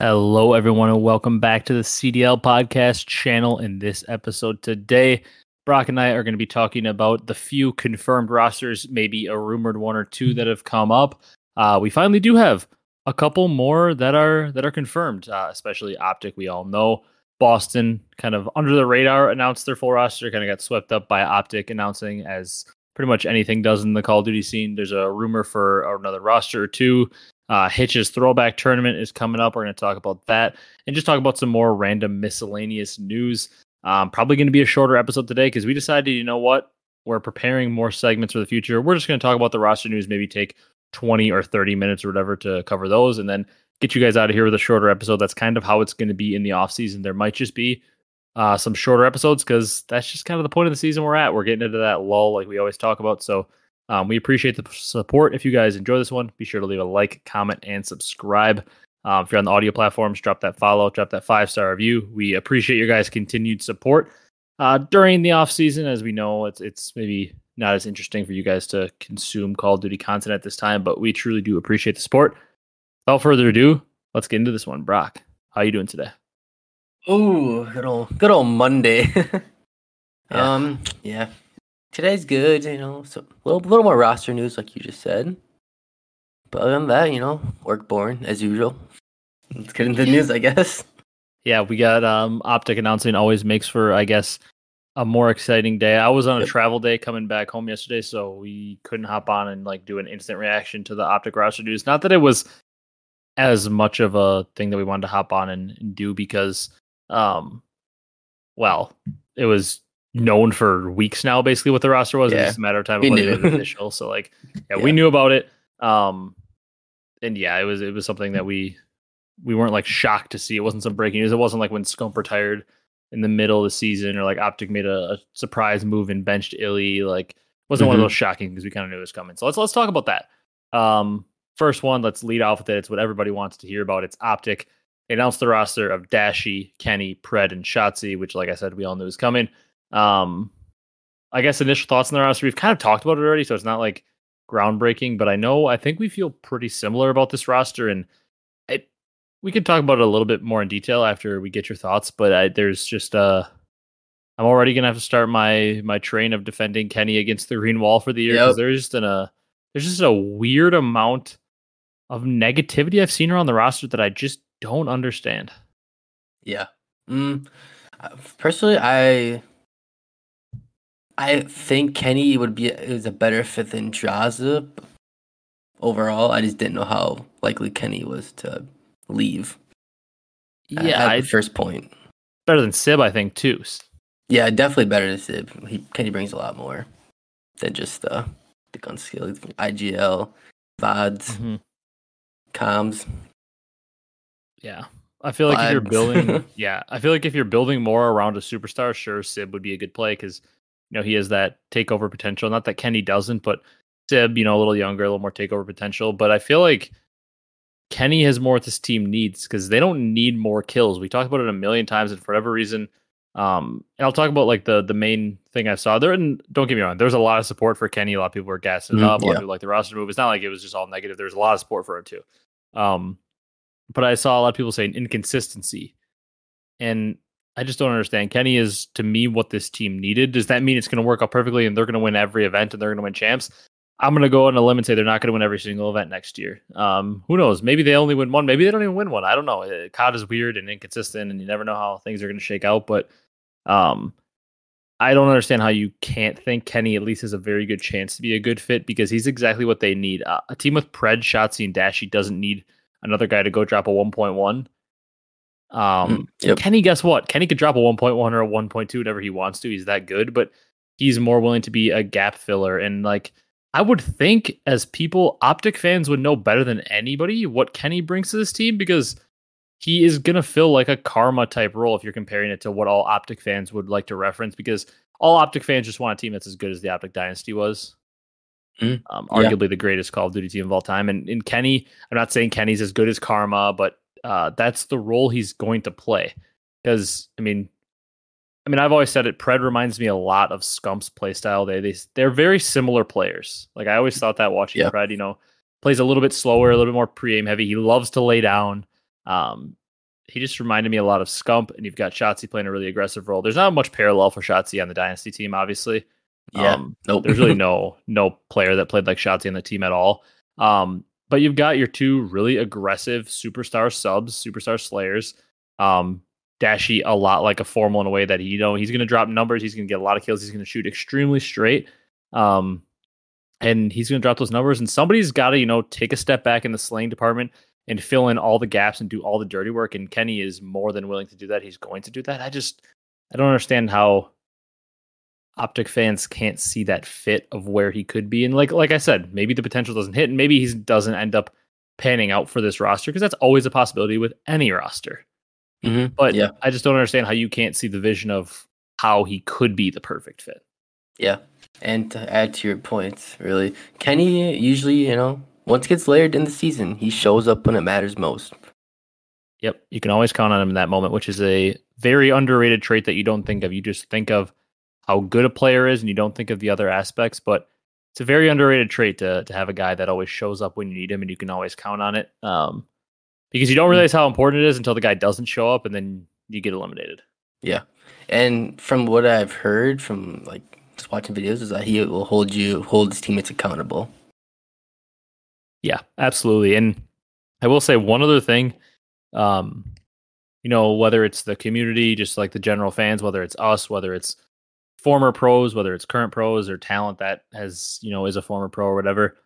Hello, everyone, and welcome back to the CDL podcast channel. In this episode today, Brock and I are going to be talking about the few confirmed rosters, maybe a rumored one or two that have come up. Uh, we finally do have a couple more that are that are confirmed, uh, especially Optic. We all know Boston, kind of under the radar, announced their full roster, kind of got swept up by Optic announcing as pretty much anything does in the Call of Duty scene. There's a rumor for another roster or two. Uh, Hitch's throwback tournament is coming up. We're going to talk about that and just talk about some more random miscellaneous news. Um, probably going to be a shorter episode today because we decided, you know what? We're preparing more segments for the future. We're just going to talk about the roster news, maybe take 20 or 30 minutes or whatever to cover those and then get you guys out of here with a shorter episode. That's kind of how it's going to be in the off season. There might just be uh, some shorter episodes because that's just kind of the point of the season we're at. We're getting into that lull like we always talk about. So um, we appreciate the support. If you guys enjoy this one, be sure to leave a like, comment, and subscribe. Um, if you're on the audio platforms, drop that follow, drop that five star review. We appreciate your guys' continued support uh, during the off season. As we know, it's it's maybe not as interesting for you guys to consume Call of Duty content at this time, but we truly do appreciate the support. Without further ado, let's get into this one. Brock, how you doing today? Oh, good old good old Monday. Yeah. Um, yeah. Today's good, you know. So a little, little more roster news, like you just said. But other than that, you know, work born as usual. Let's get into the news, I guess. Yeah, we got um Optic announcing always makes for I guess a more exciting day. I was on a Yep. travel day coming back home yesterday, so we couldn't hop on and like do an instant reaction to the Optic roster news. Not that it was as much of a thing that we wanted to hop on and, and do because um well, it was known for weeks now basically what the roster was. Yeah, just a matter of time we before they knew. it official. So like yeah, we knew about it. Um and yeah, it was it was something that we we weren't like shocked to see. It wasn't some breaking news. It wasn't like when Scump retired in the middle of the season or like Optic made a, a surprise move and benched iLLeY. Like wasn't one of Mhm. those shocking because we kind of knew it was coming. So let's let's talk about that. Um first one, let's lead off with it. It's what everybody wants to hear about. It's Optic. They announced the roster of Dashy, Kenny, Pred, and Shotzzy, which like I said, we all knew was coming. Um I guess initial thoughts on the roster. We've kind of talked about it already, so it's not like groundbreaking, but I know I think we feel pretty similar about this roster, and it, we could talk about it a little bit more in detail after we get your thoughts. But I, there's just uh, I'm already gonna have to start my my train of defending Kenny against the green wall for the year because Yep. there's just an, a there's just a weird amount of negativity I've seen around the roster that I just don't understand. Yeah. Mm, uh, personally, I I think Kenny would be is a better fit than Drazah. Overall, I just didn't know how likely Kenny was to leave. Yeah, at I, first point. better than Sib, I think too. Yeah, definitely better than Sib. He Kenny brings a lot more than just uh, the gun skill. IGL, VODs, Mhm. comms. Yeah. I feel like if you're building, yeah, I feel like if you're building more around a superstar, sure, Sib would be a good play because you know he has that takeover potential. Not that Kenny doesn't, but Sib, you know, a little younger, a little more takeover potential. But I feel like Kenny has more what this team needs because they don't need more kills. We talked about it a million times, and for whatever reason, um, and I'll talk about like the the main thing I saw there. And don't get me wrong, there's a lot of support for Kenny. A lot of people were gassing Mhm, up. A lot of yeah. people like the roster move. It's not like it was just all negative. There's a lot of support for it too. Um, but I saw a lot of people saying inconsistency. And I just don't understand. Kenny is to me what this team needed. Does that mean it's going to work out perfectly and they're going to win every event and they're going to win champs? I'm going to go on a limb and say they're not going to win every single event next year. Um, who knows? Maybe they only win one. Maybe they don't even win one. I don't know. Uh, COD is weird and inconsistent, and you never know how things are going to shake out. But um, I don't understand how you can't think Kenny at least has a very good chance to be a good fit because he's exactly what they need. Uh, a team with Pred, Shotzi, and Dashi doesn't need another guy to go drop a 1.1. Um, Mm, yep. Kenny, guess what? Kenny could drop a 1.1 or a 1.2 whenever he wants to. He's that good, but he's more willing to be a gap filler. And like, I would think as people, Optic fans would know better than anybody what Kenny brings to this team because he is going to fill like a karma type role if you're comparing it to what all Optic fans would like to reference because all Optic fans just want a team that's as good as the Optic Dynasty was. Mm, Um, yeah. arguably the greatest Call of Duty team of all time. And, and Kenny, I'm not saying Kenny's as good as Karma, but uh, that's the role he's going to play. Because I mean, I mean, I've always said it. Pred reminds me a lot of Scump's playstyle. They they they're very similar players. Like I always thought that watching Yeah. Pred, you know, plays a little bit slower, a little bit more pre aim heavy. He loves to lay down. Um, he just reminded me a lot of Scump, and you've got Shotzzy playing a really aggressive role. There's not much parallel for Shotzzy on the Dynasty team, obviously. Yeah. Um, nope. there's really no no player that played like Shotzzy on the team at all. Um, but you've got your two really aggressive superstar subs, superstar slayers. Um, Dashy a lot like a formal in a way that he, you know he's going to drop numbers, he's going to get a lot of kills, he's going to shoot extremely straight. Um, and he's going to drop those numbers. And somebody's got to you know take a step back in the slaying department and fill in all the gaps and do all the dirty work. And Kenny is more than willing to do that. He's going to do that. I just I don't understand how optic fans can't see that fit of where he could be. And like like I said, maybe the potential doesn't hit, and maybe he doesn't end up panning out for this roster because that's always a possibility with any roster. Mhm. But Yeah. I just don't understand how you can't see the vision of how he could be the perfect fit. Yeah. And to add to your points, really, Kenny usually, you know, once gets layered in the season, he shows up when it matters most. Yep, you can always count on him in that moment, which is a very underrated trait that you don't think of. You just think of how good a player is, and you don't think of the other aspects. But it's a very underrated trait to to have a guy that always shows up when you need him, and you can always count on it. Um, because you don't realize how important it is until the guy doesn't show up, and then you get eliminated. Yeah. And from what I've heard from like just watching videos is that he will hold you hold his teammates accountable. Yeah, absolutely. And I will say one other thing. Um, you know, whether it's the community, just like the general fans, whether it's us, whether it's former pros, whether it's current pros or talent that has, you know, is a former pro or whatever.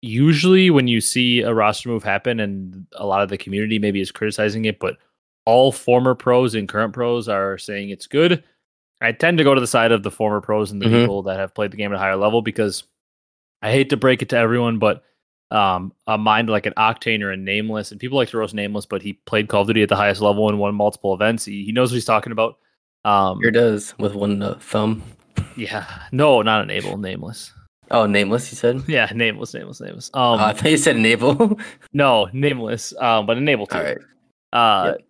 Usually when you see a roster move happen and a lot of the community maybe is criticizing it, but all former pros and current pros are saying it's good. I tend to go to the side of the former pros and the Mhm. people that have played the game at a higher level because I hate to break it to everyone, but um, a mind like an Octane or a Nameless, and people like to roast Nameless, but he played Call of Duty at the highest level and won multiple events. He, he knows what he's talking about. Um, Here does with one uh, thumb. yeah, no, not enable, Nameless. Oh, nameless, you said? Yeah, Nameless, Nameless, Nameless. oh, Um, I thought you said enable. no, Nameless, um, but enable too. All right. Uh, Yep.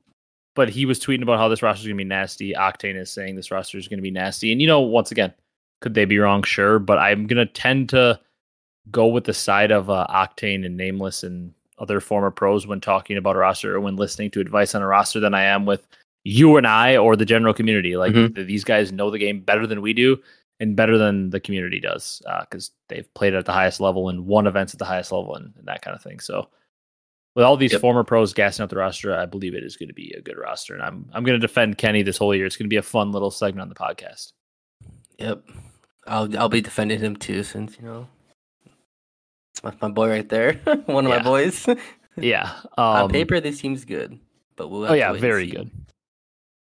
But he was tweeting about how this roster is going to be nasty. Octane is saying this roster is going to be nasty. And, you know, once again, could they be wrong? Sure. But I'm going to tend to go with the side of uh, Octane and Nameless and other former pros when talking about a roster or when listening to advice on a roster than I am with you and I or the general community. Like Mhm. these guys know the game better than we do and better than the community does because they've played at the highest level and won events at the highest level and, and that kind of thing. So with all these Yep. former pros gassing out the roster, I believe it is going to be a good roster, and I'm I'm going to defend Kenny this whole year. It's going to be a fun little segment on the podcast. Yep. I'll I'll be defending him too, since you know it's my, my boy right there, one of Yeah. my boys. Yeah, On um, paper, this seems good, but we'll. Have Oh to yeah, very good.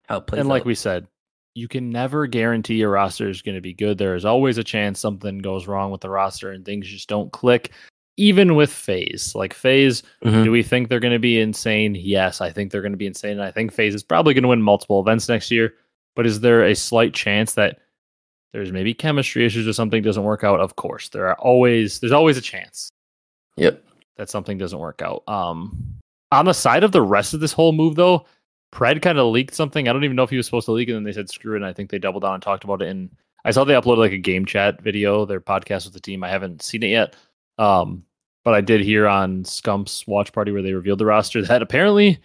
How it plays And like we said, you can never guarantee your roster is going to be good. There is always a chance something goes wrong with the roster and things just don't click. Even with FaZe, like FaZe, Mhm. do we think they're going to be insane? Yes, I think they're going to be insane. And I think FaZe is probably going to win multiple events next year. But is there a slight chance that there's maybe chemistry issues or something doesn't work out? Of course, there are always there's always a chance Yep. that something doesn't work out. Um, on the side of the rest of this whole move, though, Pred kind of leaked something. I don't even know if he was supposed to leak it, and then they said screw it. And I think they doubled down and talked about it. And I saw they uploaded like a game chat video, their podcast with the team. I haven't seen it yet, um, but I did hear on Scump's watch party where they revealed the roster that apparently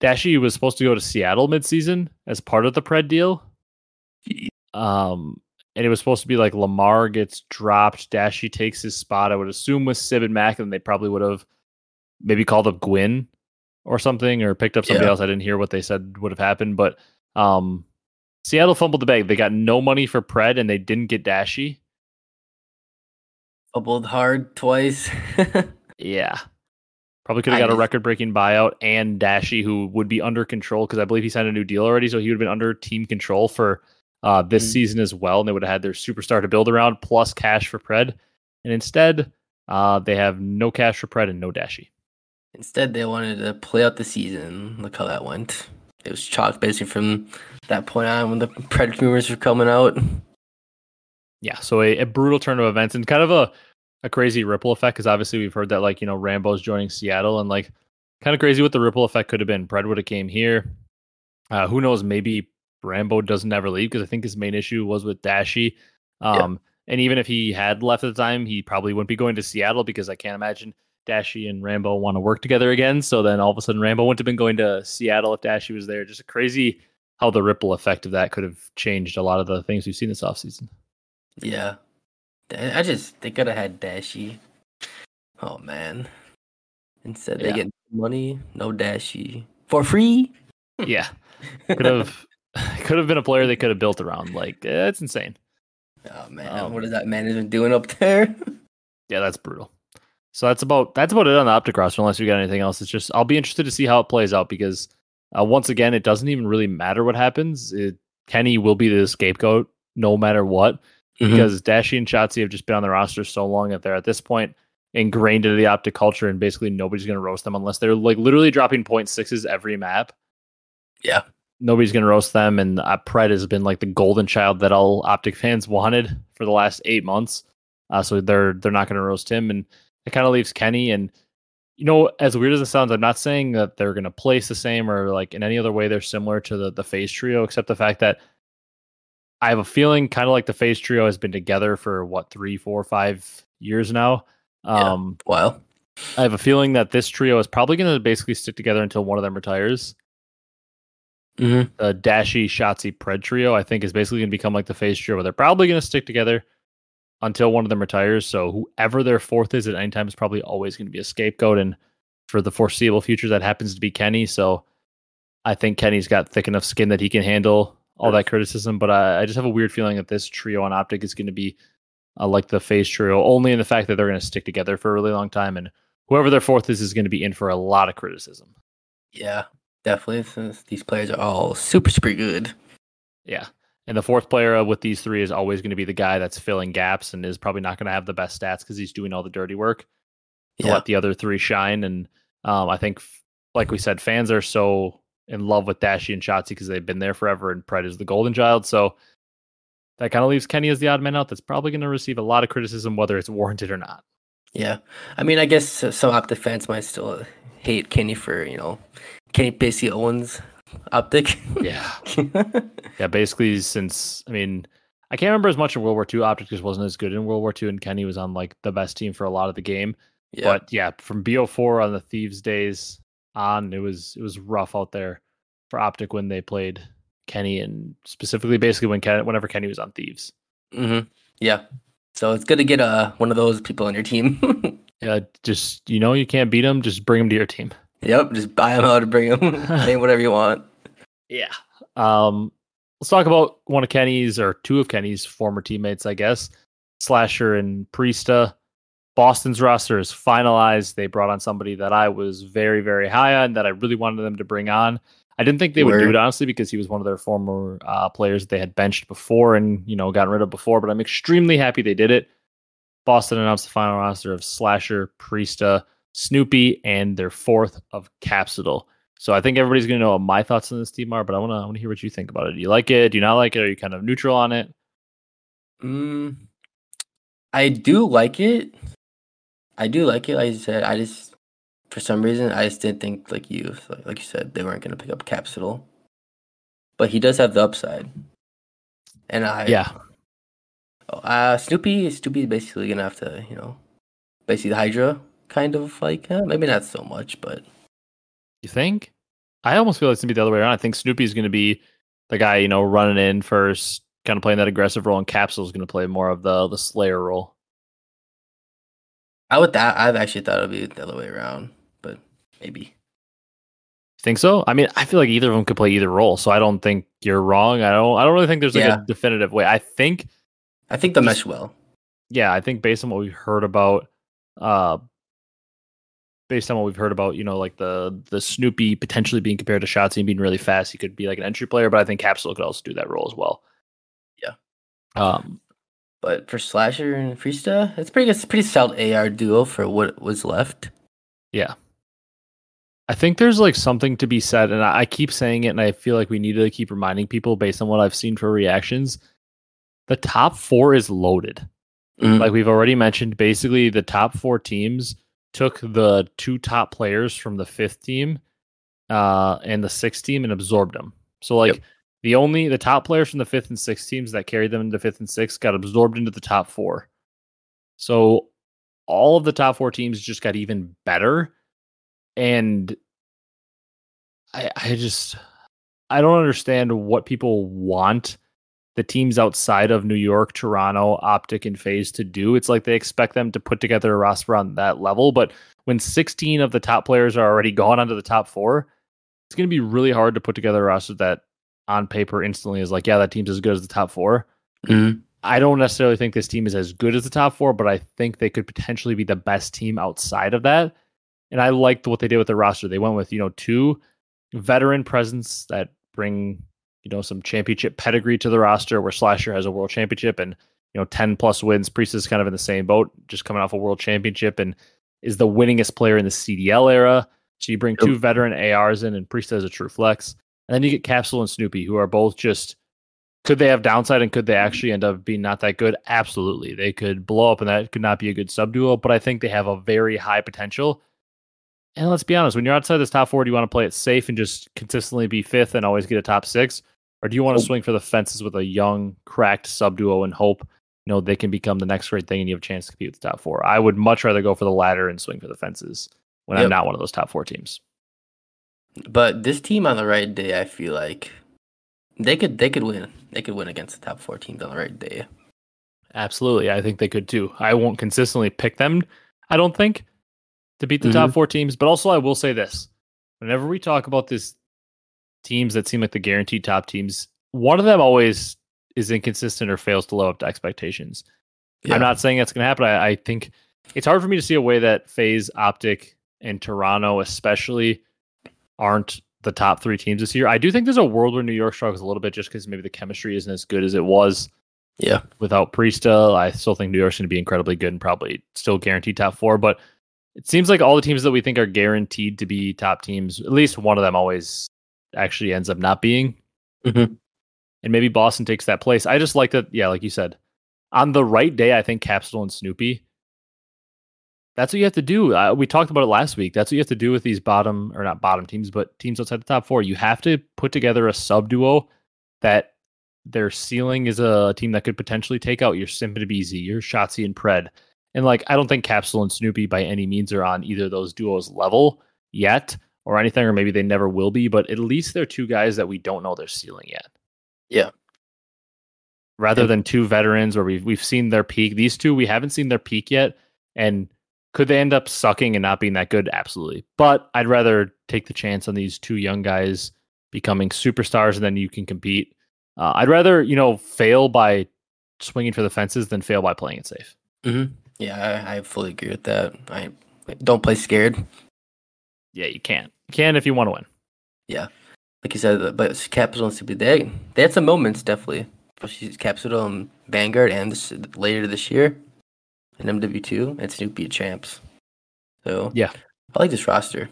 Dashy was supposed to go to Seattle midseason as part of the Pred deal. Um, and it was supposed to be like Lamar gets dropped, Dashy takes his spot. I would assume with Sib and Mack, and they probably would have maybe called up Gwyn or something, or picked up somebody Yeah. else. I didn't hear what they said would have happened, but um, Seattle fumbled the bag. They got no money for Pred, and they didn't get Dashy. Bubbled hard twice. Yeah. Probably could have got a record breaking buyout and Dashy, who would be under control because I believe he signed a new deal already. So he would have been under team control for uh, this Mhm. season as well. And they would have had their superstar to build around plus cash for Pred. And instead, uh, they have no cash for Pred and no Dashy. Instead, they wanted to play out the season. Look how that went. It was chalked basically from that point on when the Predator rumors were coming out. Yeah. So a, a brutal turn of events and kind of a, a crazy ripple effect because obviously we've heard that, like, you know, Rambo's joining Seattle and like kind of crazy what the ripple effect could have been. Pred would have came here. Uh, who knows? Maybe Rambo doesn't ever leave because I think his main issue was with Dashy. Um, And even if he had left at the time, he probably wouldn't be going to Seattle because I can't imagine Dashy and Rambo want to work together again. So then all of a sudden Rambo wouldn't have been going to Seattle if Dashy was there. Just crazy how the ripple effect of that could have changed a lot of the things we've seen this offseason. Yeah. I just they could have had Dashy. Oh man. Instead yeah. they get money, no Dashy. For free? yeah. Could have could have been a player they could have built around. Like eh, it's insane. Oh man, um, what is that management doing up there? yeah, that's brutal. So that's about that's about it on the optic roster. Unless you got anything else, it's just I'll be interested to see how it plays out because uh, once again, it doesn't even really matter what happens. It, Kenny will be the scapegoat no matter what mm-hmm. because Dashy and Shotzzy have just been on the roster so long that they're at this point ingrained into the optic culture, and basically nobody's going to roast them unless they're like literally dropping point sixes every map. Yeah, nobody's going to roast them, and uh, Pred has been like the golden child that all optic fans wanted for the last eight months. Uh, so they're they're not going to roast him, and it kind of leaves Kenny. And you know, as weird as it sounds, I'm not saying that they're going to place the same or like in any other way they're similar to the the FaZe trio, except the fact that I have a feeling, kind of like the FaZe trio has been together for what three, four, five years now. Um, yeah, well, I have a feeling that this trio is probably going to basically stick together until one of them retires. Mm-hmm. The Dashy, Shotzzy, Pred trio, I think, is basically going to become like the FaZe trio, where they're probably going to stick together until one of them retires. So whoever their fourth is at any time is probably always going to be a scapegoat. And for the foreseeable future, that happens to be Kenny. So I think Kenny's got thick enough skin that he can handle all that criticism. But I, I just have a weird feeling that this trio on Optic is going to be uh, like the FaZe trio, only in the fact that they're going to stick together for a really long time. And whoever their fourth is is going to be in for a lot of criticism. Yeah, definitely. Since these players are all super, super good. Yeah. And the fourth player with these three is always going to be the guy that's filling gaps and is probably not going to have the best stats because he's doing all the dirty work to yeah. let the other three shine. And um, I think, like we said, fans are so in love with Dashy and Shotzzy because they've been there forever, and Pred is the golden child. So that kind of leaves Kenny as the odd man out. That's probably going to receive a lot of criticism, whether it's warranted or not. Yeah, I mean, I guess some Optic fans might still hate Kenny for you know Kenny basically owns Optic. yeah, yeah. Basically, since I mean, I can't remember as much in World War II. Optic just wasn't as good in World War II, and Kenny was on like the best team for a lot of the game. Yeah. But yeah, from BO4 on the Thieves days on, it was it was rough out there for Optic when they played Kenny, and specifically basically when Ken, whenever Kenny was on Thieves. Mm-hmm. Yeah. So it's good to get uh one of those people on your team. yeah, just you know you can't beat them, just bring them to your team. Yep, just buy them out and bring them. Name whatever you want. Yeah. Um, let's talk about one of Kenny's or two of Kenny's former teammates, I guess. Slasher and Priestahh. Boston's roster is finalized. They brought on somebody that I was very, very high on, that I really wanted them to bring on. I didn't think they would do it honestly because he was one of their former uh, players that they had benched before and you know gotten rid of before. But I'm extremely happy they did it. Boston announced the final roster of Slasher, Priestahh, Snoopy, and their fourth of Capsidal. So I think everybody's going to know what my thoughts on this team are, but I want to I want to hear what you think about it. Do you like it? Do you not like it? Are you kind of neutral on it? Mm, I do like it. I do like it. Like I said, I just for some reason I just didn't think like you like, like you said they weren't going to pick up Capsidal, but he does have the upside. And I yeah. Uh, Snoopy, Snoopy is basically gonna have to, you know, basically the Hydra kind of like eh, maybe not so much, but you think? I almost feel like it's gonna be the other way around. I think Snoopy's gonna be the guy, you know, running in first, kind of playing that aggressive role, and Capsidal's gonna play more of the the Slayer role. I would that I've actually thought it'd be the other way around, but maybe. Think so? I mean, I feel like either of them could play either role, so I don't think you're wrong. I don't. I don't really think there's like yeah. a definitive way. I think. I think the mesh well. Yeah, I think based on what we heard about uh based on what we've heard about, you know, like the the Snoopy potentially being compared to Shotzzy and being really fast, he could be like an entry player, but I think Capsidal could also do that role as well. Yeah. Um but for Slasher and Priestahh, it's pretty it's pretty solid AR duo for what was left. Yeah. I think there's like something to be said, and I, I keep saying it, and I feel like we need to keep reminding people based on what I've seen for reactions. The top four is loaded. Mm-hmm. Like we've already mentioned, basically the top four teams took the two top players from the fifth team uh, and the sixth team and absorbed them. So like yep. the only the top players from the fifth and sixth teams that carried them into fifth and sixth got absorbed into the top four. So all of the top four teams just got even better. And I, I just, I don't understand what people want the teams outside of New York, Toronto, Optic, and FaZe to do. It's like they expect them to put together a roster on that level. But when 16 of the top players are already gone onto the top four, it's going to be really hard to put together a roster that on paper instantly is like, yeah, that team's as good as the top 4 mm-hmm. I don't necessarily think this team is as good as the top four, but I think they could potentially be the best team outside of that. And I liked what they did with the roster. They went with, you know, two veteran presence that bring, you know, some championship pedigree to the roster where Slasher has a world championship and, you know, 10 plus wins. Priest is kind of in the same boat, just coming off a world championship and is the winningest player in the CDL era. So you bring two veteran ARs in and Priest has a true flex. And then you get Capsidal and Snoopy, who are both just could they have downside and could they actually end up being not that good? Absolutely. They could blow up and that could not be a good sub duo, but I think they have a very high potential. And let's be honest, when you're outside this top four, do you want to play it safe and just consistently be fifth and always get a top six? Or do you want to swing for the fences with a young, cracked sub duo and hope you know they can become the next great thing and you have a chance to compete with the top four? I would much rather go for the latter and swing for the fences when yep. I'm not one of those top four teams. But this team on the right day, I feel like they could they could win. They could win against the top four teams on the right day. Absolutely, I think they could too. I won't consistently pick them. I don't think to beat the mm-hmm. top four teams, but also I will say this: whenever we talk about this teams that seem like the guaranteed top teams, one of them always is inconsistent or fails to live up to expectations. Yeah. I'm not saying that's going to happen. I, I think it's hard for me to see a way that FaZe, Optic, and Toronto, especially, aren't the top three teams this year. I do think there's a world where New York struggles a little bit just because maybe the chemistry isn't as good as it was. Yeah. Without Priestahh, I still think New York's going to be incredibly good and probably still guaranteed top four. But it seems like all the teams that we think are guaranteed to be top teams, at least one of them always actually ends up not being. Mm-hmm. And maybe Boston takes that place. I just like that. Yeah, like you said, on the right day, I think Capsidal and Snoopy that's what you have to do. Uh, we talked about it last week. That's what you have to do with these bottom or not bottom teams, but teams outside the top four. You have to put together a sub duo that their ceiling is a team that could potentially take out your Simpabeezy, your Shotzzy and Pred. And like, I don't think Capsidal and Snoopy by any means are on either of those duos level yet or anything, or maybe they never will be, but at least they're two guys that we don't know their ceiling yet. Yeah. Rather yeah. than two veterans where we've we've seen their peak. These two we haven't seen their peak yet. And could they end up sucking and not being that good? Absolutely. But I'd rather take the chance on these two young guys becoming superstars and then you can compete. Uh, I'd rather, you know, fail by swinging for the fences than fail by playing it safe. Mm-hmm. Yeah, I, I, fully agree with that. I don't play scared. Yeah, you can't. You can if you want to win. Yeah, like you said, but Capsidal and Super they they had some moments definitely. She's Capsidal and Vanguard and this, later this year in MW2 and Snoopy champs. So yeah, I like this roster.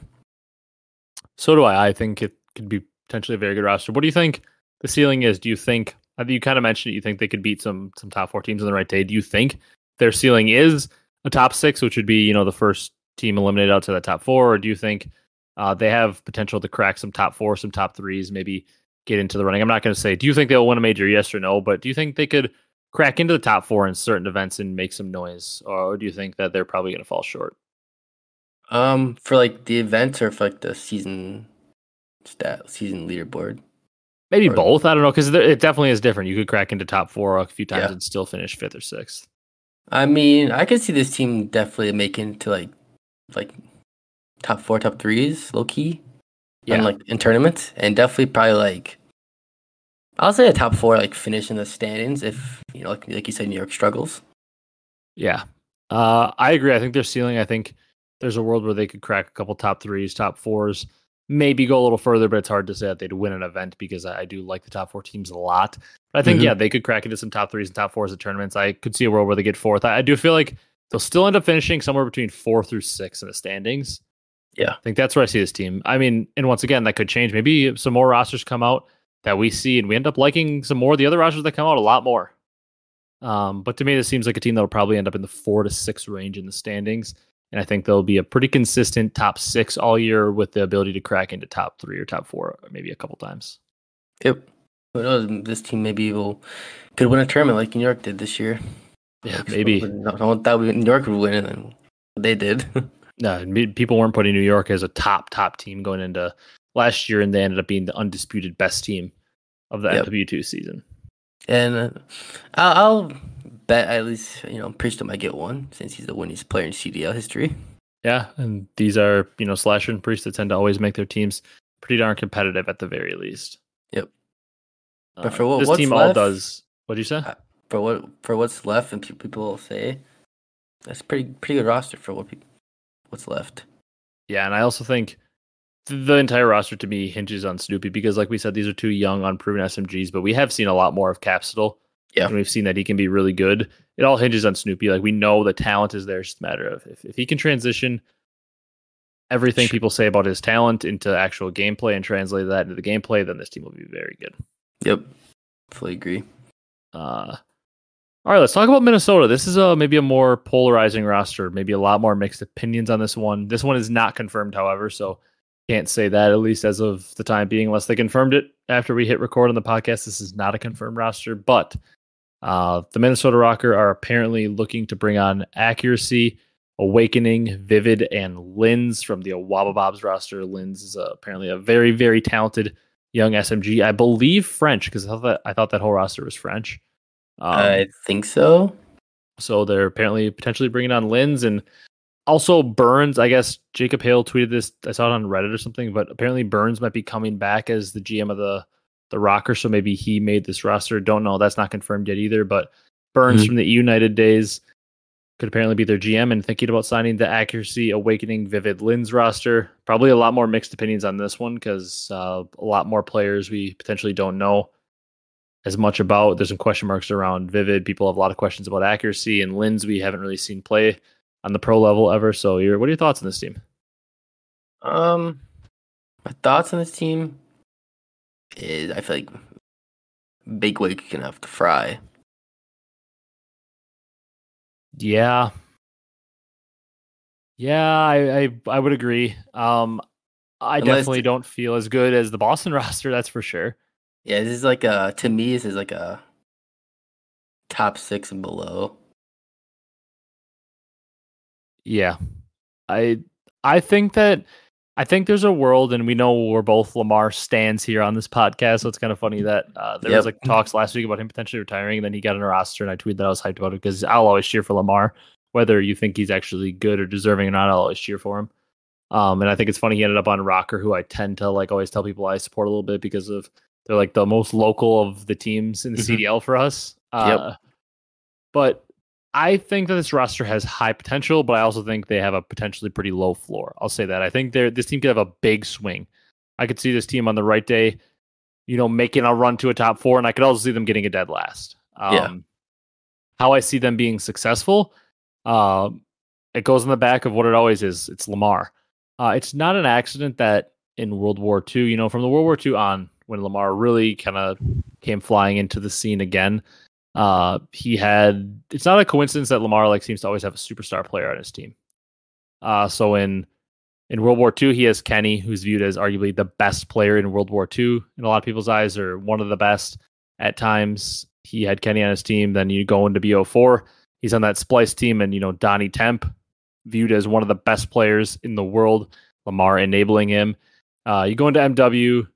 So do I. I think it could be potentially a very good roster. What do you think the ceiling is? Do you think you kind of mentioned it, you think they could beat some some top four teams on the right day? Do you think their ceiling is a top six, which would be you know the first team eliminated out to the top four, or do you think uh, they have potential to crack some top four, some top threes, maybe get into the running? I'm not going to say. Do you think they'll win a major? Yes or no? But do you think they could crack into the top four in certain events and make some noise, or do you think that they're probably going to fall short? Um, for like the events or for like the season stat season leaderboard. Maybe or, both. I don't know because it definitely is different. You could crack into top four a few times yeah. and still finish fifth or sixth. I mean, I could see this team definitely making to like like top four, top threes, low key. Yeah, in, like in tournaments, and definitely probably like I'll say a top four, like finish in the standings if you know, like, like you said, New York struggles. Yeah, uh, I agree. I think their ceiling. I think there's a world where they could crack a couple top threes, top fours, maybe go a little further. But it's hard to say that they'd win an event because I, I do like the top four teams a lot. But I think mm-hmm. yeah, they could crack into some top threes and top fours at tournaments. I could see a world where they get fourth. I, I do feel like they'll still end up finishing somewhere between four through six in the standings. Yeah, I think that's where I see this team. I mean, and once again, that could change. Maybe some more rosters come out that we see, and we end up liking some more of the other rosters that come out a lot more. Um, but to me, this seems like a team that will probably end up in the four to six range in the standings. And I think they'll be a pretty consistent top six all year with the ability to crack into top three or top four, maybe a couple times. Yep. Who knows? This team maybe will could win a tournament like New York did this year. Yeah, maybe. I thought New York would win, and then They did. No, people weren't putting New York as a top top team going into last year, and they ended up being the undisputed best team of the yep. MW2 season. And uh, I'll, I'll, bet at least you know Priest might get one since he's the winningest player in CDL history. Yeah, and these are you know Slasher and Priest that tend to always make their teams pretty darn competitive at the very least. Yep. But uh, for what this team left, all does, what do you say? Uh, for what for what's left, and people say that's pretty pretty good roster for what people what's left. Yeah, and I also think the entire roster to me hinges on Snoopy because, like we said, these are two young, unproven SMGs, but we have seen a lot more of Capsidal. Yeah. And we've seen that he can be really good. It all hinges on Snoopy. Like we know the talent is there. It's just a matter of if, if he can transition everything people say about his talent into actual gameplay and translate that into the gameplay, then this team will be very good. Yep. Fully agree. Uh all right, let's talk about Minnesota. This is a maybe a more polarizing roster, maybe a lot more mixed opinions on this one. This one is not confirmed, however, so can't say that at least as of the time being, unless they confirmed it after we hit record on the podcast. This is not a confirmed roster, but uh, the Minnesota Rokkr are apparently looking to bring on accuracy, awakening, vivid, and Lins from the Bobs roster. Lins is uh, apparently a very, very talented young SMG. I believe French because I thought that I thought that whole roster was French. Um, I think so. So they're apparently potentially bringing on Lins and also Burns. I guess Jacob Hale tweeted this. I saw it on Reddit or something, but apparently Burns might be coming back as the GM of the the Rokkr. So maybe he made this roster. Don't know. That's not confirmed yet either. But Burns mm-hmm. from the United days could apparently be their GM and thinking about signing the Accuracy Awakening Vivid Lins roster. Probably a lot more mixed opinions on this one because uh, a lot more players we potentially don't know as much about. There's some question marks around Vivid. People have a lot of questions about accuracy, and Lins we haven't really seen play on the pro level ever. So, what are your thoughts on this team? Um, my thoughts on this team is I feel like Big Wig can have to fry. Yeah. Yeah, I, I I would agree. Um, I Unless definitely don't feel as good as the Boston roster. That's for sure. Yeah, this is like a to me this is like a top six and below. Yeah. I I think that I think there's a world, and we know we're both Lamar stands here on this podcast. So it's kind of funny that uh, there yep. was like talks last week about him potentially retiring, and then he got on a roster, and I tweeted that I was hyped about it because I'll always cheer for Lamar, whether you think he's actually good or deserving or not. I'll always cheer for him. Um, and I think it's funny he ended up on Rokkr, who I tend to like always tell people I support a little bit because of they're like the most local of the teams in the mm-hmm. CDL for us. Uh, yep. But I think that this roster has high potential, but I also think they have a potentially pretty low floor. I'll say that. I think they're this team could have a big swing. I could see this team on the right day, you know, making a run to a top four, and I could also see them getting a dead last. Um, yeah. How I see them being successful, uh, it goes in the back of what it always is. It's Lamar. Uh, it's not an accident that in World War II, you know, from the World War II on, when Lamar really kind of came flying into the scene again. Uh, he had it's not a coincidence that Lamar like seems to always have a superstar player on his team. Uh, so in in World War II, he has Kenny, who's viewed as arguably the best player in World War II in a lot of people's eyes, or one of the best at times. He had Kenny on his team. Then you go into BO4, he's on that Splyce team, and you know Donnie Temp, viewed as one of the best players in the world. Lamar enabling him. Uh, you go into MW,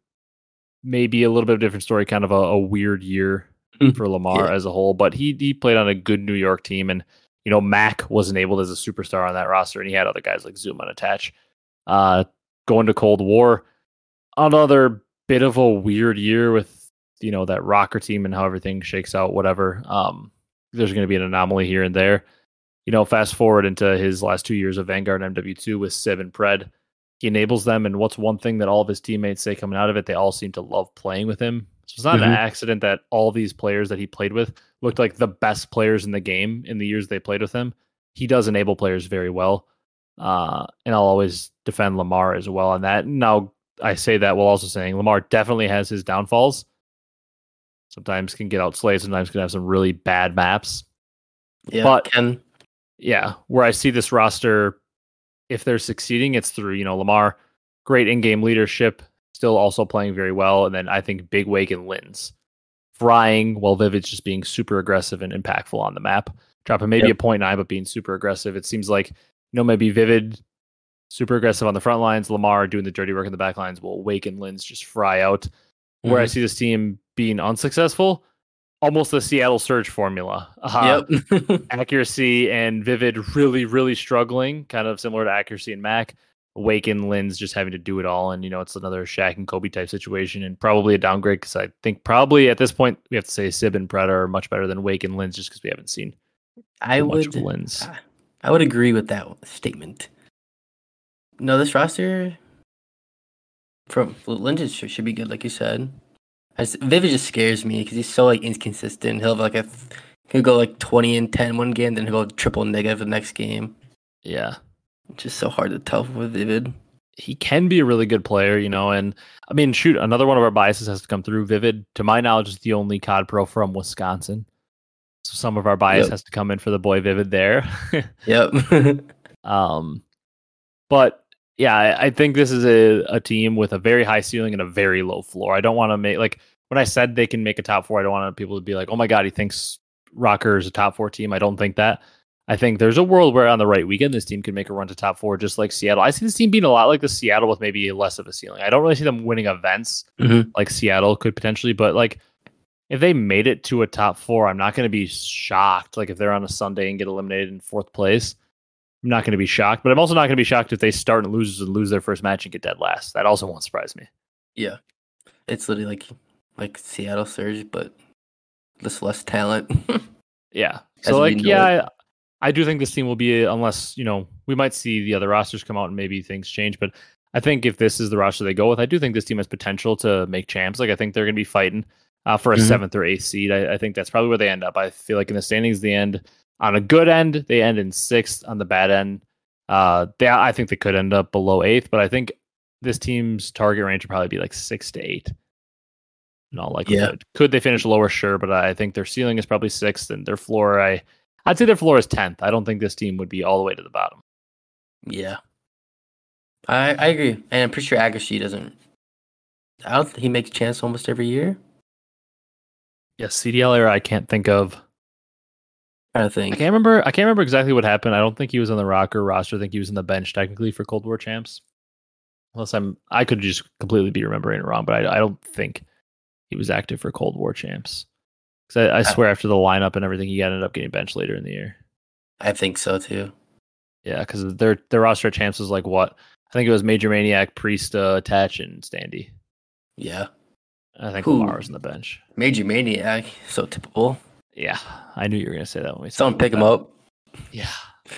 maybe a little bit of a different story, kind of a, a weird year mm, for Lamar yeah. as a whole. But he he played on a good New York team, and you know Mack was enabled as a superstar on that roster, and he had other guys like Zoom unattached. Uh, going to Cold War, another bit of a weird year with you know that Rokkr team and how everything shakes out. Whatever. Um, there's going to be an anomaly here and there. You know, fast forward into his last two years of Vanguard MW2 with and Pred he enables them. And what's one thing that all of his teammates say coming out of it? They all seem to love playing with him. So it's not mm-hmm. an accident that all these players that he played with looked like the best players in the game in the years they played with him. He does enable players very well. Uh, and I'll always defend Lamar as well on that. Now, I say that while also saying Lamar definitely has his downfalls. Sometimes can get outslayed, sometimes can have some really bad maps. Yeah, but can. yeah, where I see this roster if they're succeeding, it's through, you know, Lamar, great in game leadership, still also playing very well. And then I think Big Wake and Lins frying while Vivid's just being super aggressive and impactful on the map. Dropping maybe yep. a point nine, but being super aggressive. It seems like, you know, maybe Vivid, super aggressive on the front lines, Lamar doing the dirty work in the back lines will Wake and Linz just fry out. Where I Mhm. see this team being unsuccessful, almost the Seattle Surge formula. Uh, Yep. accuracy and Vivid really, really struggling, kind of similar to accuracy and Mack. Wake and Linz just having to do it all. And, you know, it's another Shaq and Kobe type situation and probably a downgrade because I think probably at this point we have to say Sib and Pred are much better than Wake and Linz just because we haven't seen I much would of Linz. I would agree with that statement. No, this roster from should, should be good, like you said. I Vivid just scares me because he's so like inconsistent. He'll have like a he'll go like twenty and 10 one game, then he'll go triple negative the next game. Yeah. It's just so hard to tell with Vivid. he can be a really good player, you know. And I mean, shoot, another one of our biases has to come through. Vivid, to my knowledge, is the only COD pro from Wisconsin. So some of our bias Yep. has to come in for the boy Vivid there. Yep. um, but yeah, I, I think this is a, a team with a very high ceiling and a very low floor. I don't want to make like when I said they can make a top four, I don't want people to be like, oh my god, he thinks Rokkr is a top four team. I don't think that. I think there's a world where on the right weekend this team could make a run to top four, just like Seattle. I see this team being a lot like the Seattle with maybe less of a ceiling. I don't really see them winning events Mhm. like Seattle could potentially, but like if they made it to a top four, I'm not going to be shocked. Like if they're on a Sunday and get eliminated in fourth place, I'm not going to be shocked. But I'm also not going to be shocked if they start and lose and lose their first match and get dead last. That also won't surprise me. yeah. It's literally like like Seattle Surge, but just less talent. Yeah. So like, yeah. I, I do think this team will be unless you know we might see the other rosters come out and maybe things change. But I think if this is the roster they go with, I do think this team has potential to make champs. Like I think they're going to be fighting uh, for a Mhm. seventh or eighth seed. I, I think that's probably where they end up. I feel like in the standings, the end on a good end, they end in sixth. On the bad end, uh, they I think they could end up below eighth. But I think this team's target range would probably be like six to eight. In like likelihood, could they finish lower? Sure, but I think their ceiling is probably sixth, and their floor, I I'd say their floor is tenth. I don't think this team would be all the way to the bottom. Yeah. I I agree. And I'm pretty sure Agassi doesn't I don't think he makes chance almost every year. Yes, CDL era. I can't think of. I I can't remember. I can't remember exactly what happened. I don't think he was on the Rokkr roster. I think he was in the bench technically for Cold War champs. Unless I'm, I could just completely be remembering it wrong, but I, I don't think he was active for Cold War champs. Because I, I swear after the lineup and everything, he ended up getting benched later in the year. I think so too. Yeah, because their their roster champs was like what? I think it was Major Maniac, Priest, uh, Attach, and Standy. Yeah. I think Who? Lamar was on the bench. Major Maniac. So typical. Yeah, I knew you were gonna say that when we Someone pick him up. Yeah.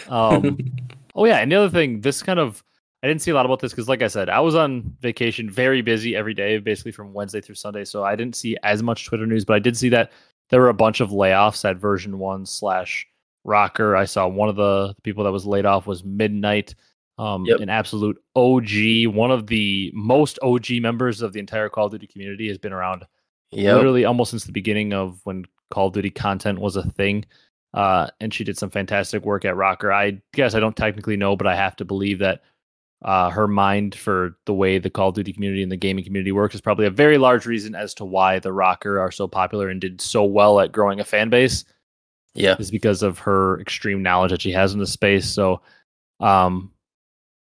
Um, oh yeah, and the other thing, this kind of I didn't see a lot about this because, like I said, I was on vacation, very busy every day, basically from Wednesday through Sunday. So I didn't see as much Twitter news, but I did see that there were a bunch of layoffs at version one slash Rokkr. I saw one of the people that was laid off was Midnight, um, Yep. an absolute OG, one of the most OG members of the entire Call of Duty community, has been around Yep. literally almost since the beginning of when Call of Duty content was a thing. Uh, and she did some fantastic work at Rokkr. I guess I don't technically know, but I have to believe that uh, her mind for the way the Call of Duty community and the gaming community works is probably a very large reason as to why the Rokkr are so popular and did so well at growing a fan base Yeah. is because of her extreme knowledge that she has in the space. So, um,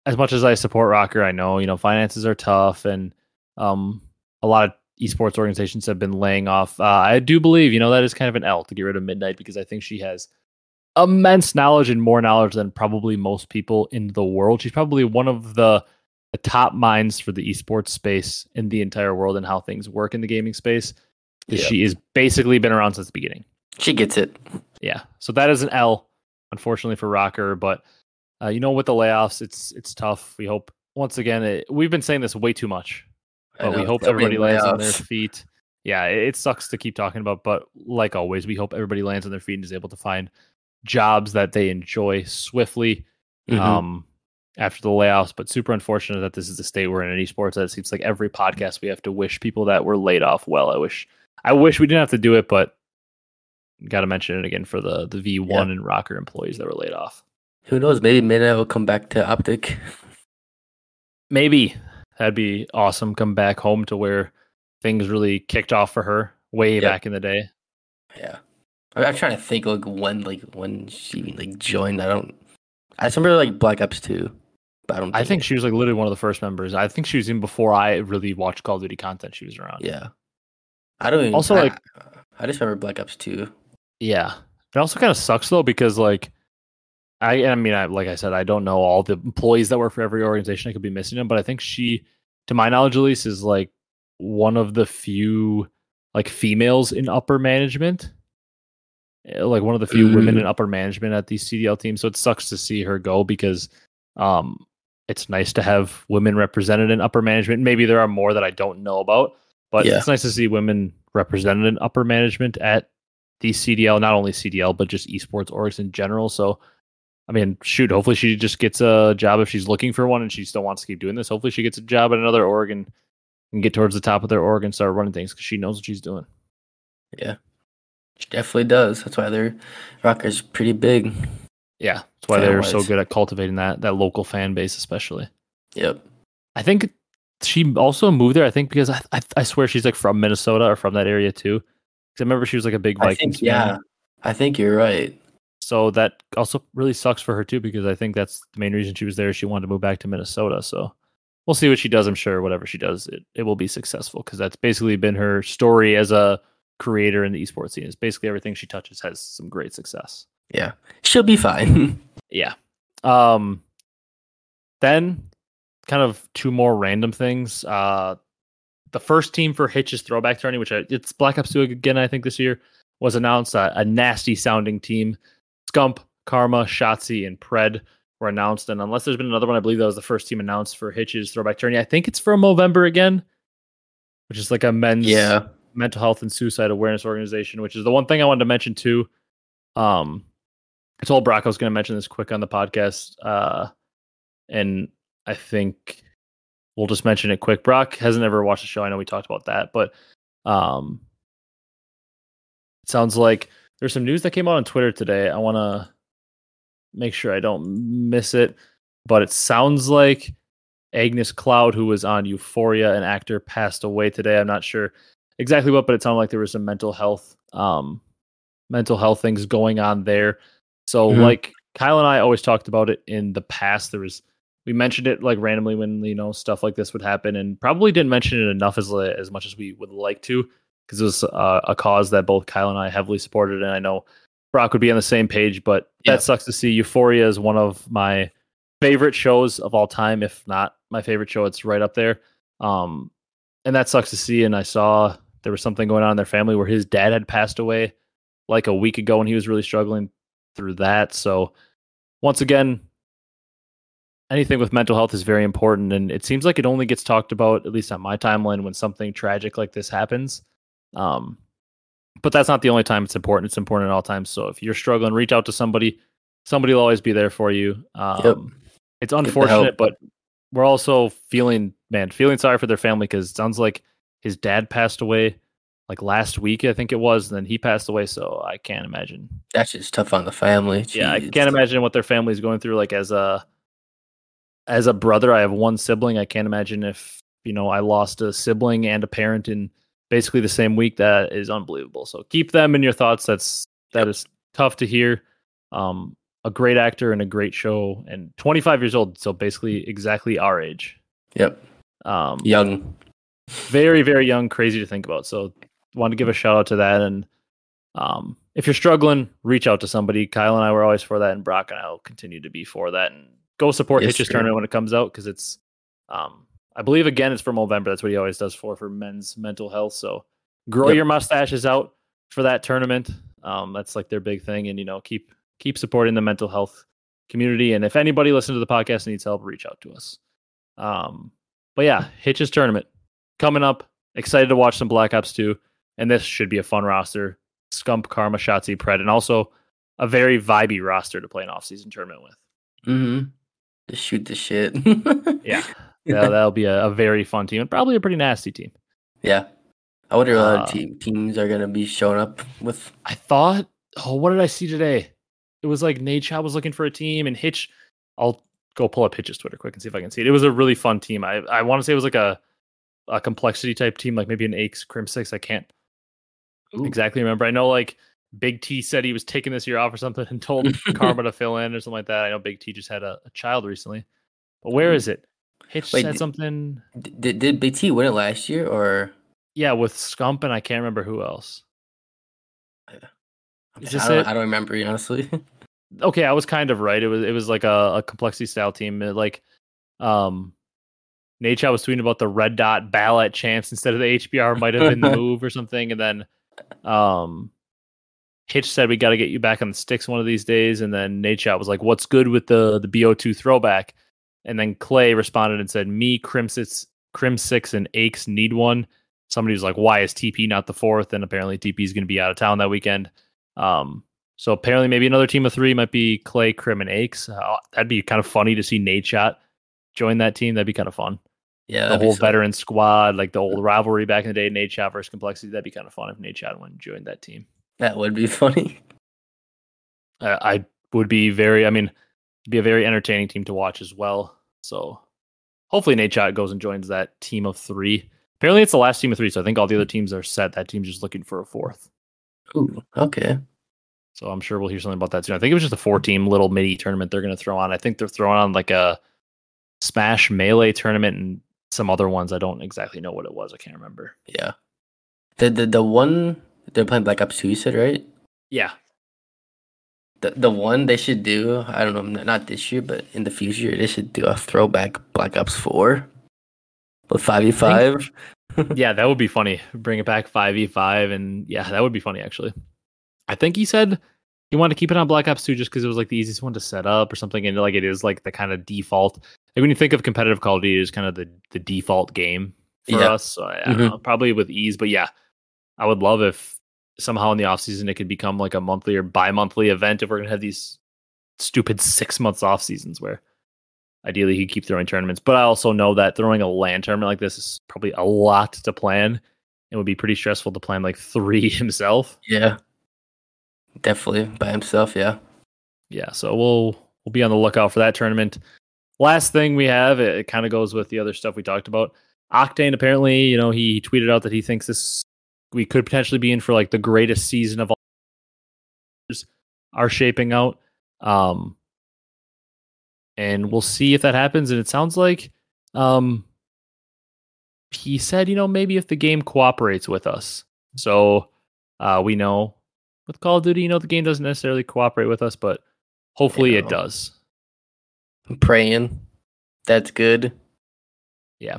as much as I support Rokkr, I know you know finances are tough, and um, a lot of esports organizations have been laying off. Uh, I do believe you know that is kind of an L to get rid of Midnight because I think she has immense knowledge and more knowledge than probably most people in the world. She's probably one of the the top minds for the esports space in the entire world and how things work in the gaming space. Yeah. She has basically been around since the beginning She gets it. yeah so that is an l unfortunately for Rokkr but uh, you know with the layoffs it's it's tough we hope once again it, we've been saying this way too much but we hope everybody lands on their feet yeah it, it sucks to keep talking about but like always we hope everybody lands on their feet and is able to find jobs that they enjoy swiftly Mhm. um after the layoffs but super unfortunate that this is the state we're in in esports that it seems like every podcast we have to wish people that were laid off well i wish i wish we didn't have to do it but got to mention it again for the the v1 Yeah. and Rokkr employees that were laid off Who knows? Maybe Midnight will come back to Optic. maybe that'd be awesome come back home to where things really kicked off for her way Yep. back in the day Yeah. I- I'm trying to think like when like when she like joined. I don't. I remember like Black Ops 2. But I don't. I think she was like literally one of the first members. I think she was in before I really watched Call of Duty content. She was around. Yeah. I don't even, Also, I- like- I just remember Black Ops 2. Yeah. It also kind of sucks though because like I I mean I like I said I don't know all the employees that work for every organization. I could be missing them, but I think she to my knowledge at least is like one of the few like females in upper management. Eh, Like one of the few women Mm. in upper management at these CDL teams. So it sucks to see her go because um it's nice to have women represented in upper management. Maybe there are more that I don't know about, but Yeah. it's nice to see women represented in upper management at the CDL, not only CDL, but just esports orgs in general. So, I mean, shoot, hopefully she just gets a job if she's looking for one and she still wants to keep doing this. Hopefully she gets a job at another org and get towards the top of their org and start running things because she knows what she's doing. Yeah. She definitely does. That's why their Rokkr's pretty big. Yeah, that's why they're so good at cultivating that that local fan base, especially. Yep. I think she also moved there. I think because I I, I swear she's like from Minnesota or from that area too. Because I remember she was like a big I Vikings think, fan. yeah. I think you're right. So that also really sucks for her too, because I think that's the main reason she was there. She wanted to move back to Minnesota. So we'll see what she does. I'm sure whatever she does, it, it will be successful because that's basically been her story as a creator in the esports scene. Is basically everything she touches has some great success. Yeah. She'll be fine. Yeah. Um then kind of two more random things. Uh the first team for Hitch's throwback tourney, which I, it's Black Ops 2 again, I think this year, was announced. Uh, a nasty sounding team. Scump, Karma, Shotzzy, and Pred were announced. And unless there's been another one, I believe that was the first team announced for Hitch's throwback tourney. I think it's from Movember again, which is like a men's yeah. mental health and suicide awareness organization, which is the one thing I wanted to mention too. Um, I told Brock I was going to mention this quick on the podcast, uh, and I think we'll just mention it quick. Brock hasn't ever watched the show. I know we talked about that, but um, it sounds like there's some news that came out on Twitter today. I want to make sure I don't miss it, but it sounds like Angus Cloud, who was on Euphoria, an actor, passed away today. I'm not sure exactly what, but it sounded like there was some mental health, um, mental health things going on there. So, Mhm. like Kyle and I always talked about it in the past. There was we mentioned it like randomly when you know stuff like this would happen, and probably didn't mention it enough as as much as we would like to, because it was uh, a cause that both Kyle and I heavily supported, and I know Brock would be on the same page. But Yeah. that sucks to see. Euphoria is one of my favorite shows of all time, if not my favorite show. It's right up there. Um, and that sucks to see. And I saw there was something going on in their family where his dad had passed away like a week ago, and he was really struggling through that. So once again, anything with mental health is very important, and it seems like it only gets talked about, at least on my timeline, when something tragic like this happens. Um, but that's not the only time it's important. It's important at all times. So if you're struggling, reach out to somebody. Somebody will always be there for you. Um, It's unfortunate, but we're also feeling, man, feeling sorry for their family because it sounds like his dad passed away like last week, I think it was, and then he passed away. So I can't imagine. That's just tough on the family. Yeah, I can't imagine what their family is going through. Like as a as a brother, I have one sibling. I can't imagine if you know I lost a sibling and a parent in basically the same week. That is unbelievable. So keep them in your thoughts. That's that is tough to hear. Um, a great actor and a great show, and 25 years old. So basically, exactly our age. Yep. Um, Young. very very young crazy to think about so want to give a shout out to that and um if you're struggling reach out to somebody kyle and i were always for that and brock and i'll continue to be for that and go support Yes, Hitch's sir. tournament when it comes out because it's um i believe again it's for november that's what he always does for for men's mental health so grow Yep. your mustaches out for that tournament um that's like their big thing and you know keep keep supporting the mental health community and if anybody listening to the podcast needs help reach out to us um but yeah Hitch's tournament coming up. Excited to watch some Black Ops 2, and this should be a fun roster. Scump, Karma, Shotzzy, Pred, and also a very vibey roster to play an off-season tournament with. Mm-hmm. Just shoot the shit. Yeah, yeah that'll be a, a very fun team and probably a pretty nasty team. Yeah. I wonder what Uh, teams are gonna be showing up with. I thought, oh, what did I see today? It was like Nadeshot was looking for a team, and Hitch. I'll go pull up Hitch's Twitter quick and see if I can see it. It was a really fun team. I I want to say it was like a a complexity type team, like maybe an Aches Crimsix. I can't Ooh. exactly remember. I know like Big T said he was taking this year off or something and told Karma to fill in or something like that. I know Big T just had a, a child recently, but where is it? Hitch Wait, said did- something. Did did Big T win it last year or? Yeah, with Scump and I can't remember who else. Is I don't, it? I don't remember honestly. okay, I was kind of right. It was it was like a, a complexity style team. It, like um Nate was tweeting about the red dot ballot champs instead of the HBR might have been the move or something. And then um Hitch said we got to get you back on the sticks one of these days. And then Nate was like, What's good with the the BO2 throwback? And then Clay responded and said, Me, Crimsix, Crim Six, and Aches need one. Somebody was like, Why is TP not the fourth? And apparently TP is gonna be out of town that weekend. Um so apparently, maybe another team of three might be Clay, Crim, and Aches. Uh, that'd be kind of funny to see Nadeshot join that team. That'd be kind of fun. yeah, the whole veteran squad, like the old rivalry back in the day, Nadeshot versus Complexity. That'd be kind of fun if Nadeshot went and joined that team. That would be funny. Uh, I would be very, I mean, be a very entertaining team to watch as well. So hopefully Nadeshot goes and joins that team of three. Apparently, it's the last team of three, so I think all the other teams are set. That team's just looking for a fourth. Ooh, okay. So I'm sure we'll hear something about that soon. I think it was just a four team little mini tournament they're going to throw on. I think they're throwing on like a Smash Melee tournament and some other ones. I don't exactly know what it was. I can't remember. Yeah. The the the one they're playing Black Ops Two. You said right? Yeah. The the one they should do. I don't know. Not this year, but in the future, they should do a throwback Black Ops Four with five v five. yeah, that would be funny. Bring it back 5v5 and yeah, that would be funny actually. I think he said he wanted to keep it on Black Ops 2 just because it was like the easiest one to set up or something. And like it is like the kind of default. Like when you think of competitive Call of Duty, it's kind of the, the default game for Yeah. us. So I, Mhm. know, probably with ease. But yeah, I would love if somehow in the off season it could become like a monthly or bi monthly event if we're gonna have these stupid six months off seasons where ideally he'd keep throwing tournaments. But I also know that throwing a LAN tournament like this is probably a lot to plan. It would be pretty stressful to plan like three himself. Yeah. Definitely by himself. Yeah. Yeah, so we'll we'll be on the lookout for that tournament. Last thing we have, it, it kind of goes with the other stuff we talked about. Octane apparently, you know, he tweeted out that he thinks this we could potentially be in for like the greatest season of all are shaping out. Um and we'll see if that happens. And it sounds like um he said, you know, maybe if the game cooperates with us. So uh we know with Call of Duty, you know, the game doesn't necessarily cooperate with us, but hopefully it does. I'm praying. That's good. Yeah.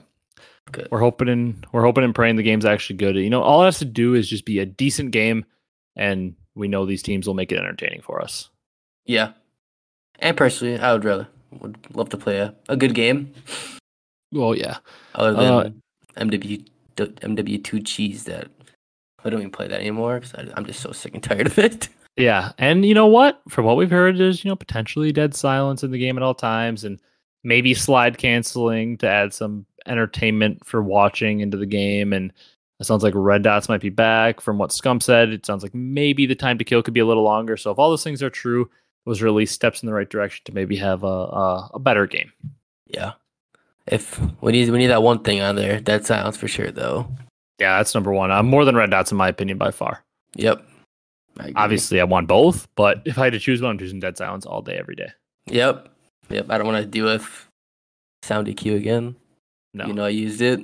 Good. We're hoping and we're hoping and praying the game's actually good. You know, all it has to do is just be a decent game, and we know these teams will make it entertaining for us. Yeah. And personally, I would rather would love to play a, a good game Well, yeah, other Uh, than MW MW2 cheese that I don't even play that anymore because I'm just so sick and tired of it. yeah, and you know what? From what we've heard, there's you know potentially dead silence in the game at all times, and maybe slide canceling to add some entertainment for watching into the game. And it sounds like red dots might be back. From what Scump said, it sounds like maybe the time to kill could be a little longer. So if all those things are true, are at least steps in the right direction to maybe have a a, a better game. Yeah. If we need we need that one thing on there, dead silence for sure though. Yeah, that's number one. I'm more than red dots in my opinion by far. Yep. I. Obviously, I want both, but if I had to choose one, I'm choosing dead silence all day, every day. Yep. Yep. I don't want to deal with sound EQ again. No, You know I used it.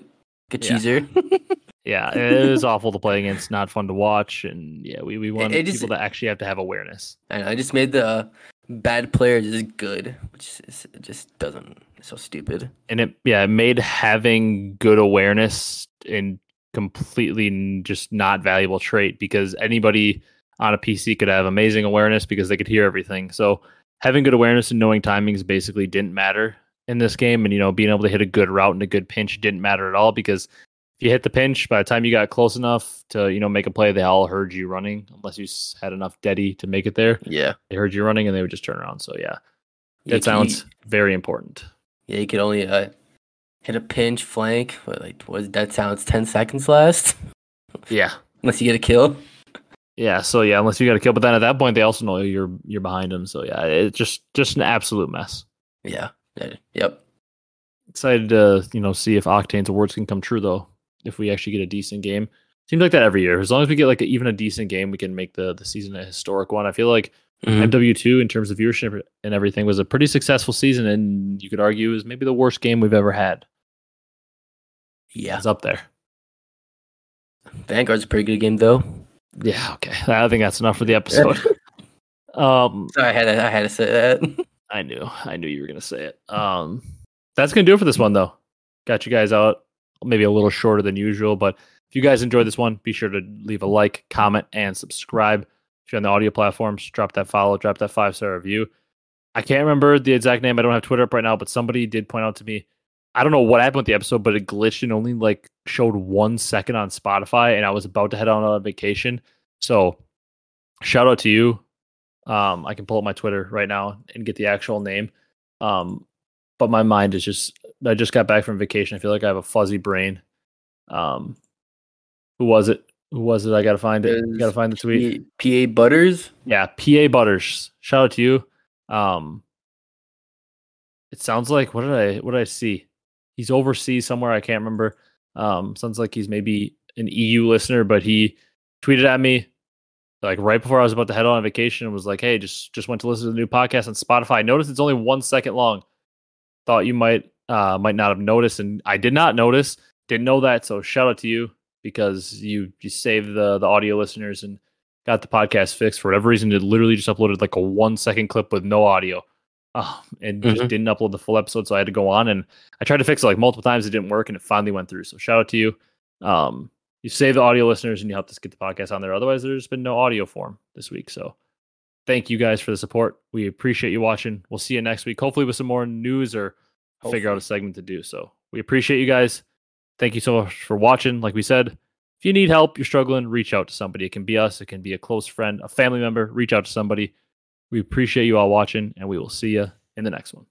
Good Yeah. cheeser. yeah, it is awful to play against, not fun to watch, and yeah, we, we want just- people to actually have to have awareness. I know, I just made the uh, bad player just good, which is, it just doesn't. So stupid. And it yeah, it made having good awareness and completely just not valuable trait because anybody on a PC could have amazing awareness because they could hear everything. So having good awareness and knowing timings basically didn't matter in this game, and you know being able to hit a good route and a good pinch didn't matter at all because if you hit the pinch by the time you got close enough to you know make a play, they all heard you running unless you had enough deady to make it there. Yeah. They heard you running and they would just turn around. So yeah, that sounds very important. Yeah, you could only uh, hit a pinch flank. What, like was that sounds ten seconds last, Yeah. unless you get a kill. Yeah, so yeah, unless you got a kill, but then at that point they also know you're you're behind them. So yeah, it's just just an absolute mess. Yeah. Yep. Excited to you know see if Octane's awards can come true though. If we actually get a decent game, Seems like that every year. As long as we get like a, even a decent game, we can make the the season a historic one. I feel like Mhm. MW2 in terms of viewership and everything was a pretty successful season, and you could argue is maybe the worst game we've ever had. Yeah, It's up there. Vanguard's a pretty good game though. Yeah, okay. I think that's enough for the episode. um, Sorry, I had to, I had to say that. I knew, I knew you were gonna say it. Um, that's gonna do it for this one, though. Got you guys out maybe a little shorter than usual, but if you guys enjoyed this one, be sure to leave a like, comment, and subscribe. If you're on the audio platforms, drop that follow, drop that five star review. I can't remember the exact name. I don't have Twitter up right now, but somebody did point out to me. I don't know what happened with the episode, but it glitched and only like showed one second on Spotify, and I was about to head on a vacation. So, shout out to you. Um, I can pull up my Twitter right now and get the actual name. Um, but my mind is just I just got back from vacation. I feel like I have a fuzzy brain. Um, who was it? Who was it? I gotta find it. Gotta find the tweet. P- PA Butters. Yeah, PA Butters. Shout out to you. Um, it sounds like what did I what did I see? He's overseas somewhere. I can't remember. Um, sounds like he's maybe an EU listener, but he tweeted at me like right before I was about to head on vacation and was like, "Hey, just just went to listen to the new podcast on Spotify. I noticed it's only one second long. Thought you might uh might not have noticed, and I did not notice. Didn't know that. So shout out to you because you you saved the the audio listeners and got the podcast fixed for whatever reason. It literally just uploaded like a one second clip with no audio, um, and just Mhm. didn't upload the full episode. So I had to go on and I tried to fix it like multiple times. It didn't work, and it finally went through. So shout out to you. Um, you save the audio listeners and you helped us get the podcast on there. Otherwise, there's been no audio form this week. So thank you guys for the support. We appreciate you watching. We'll see you next week, hopefully with some more news or figure out a segment to do. So we appreciate you guys. Thank you so much for watching. Like we said, if you need help, you're struggling, reach out to somebody. It can be us, it can be a close friend, a family member. Reach out to somebody. We appreciate you all watching, and we will see you in the next one.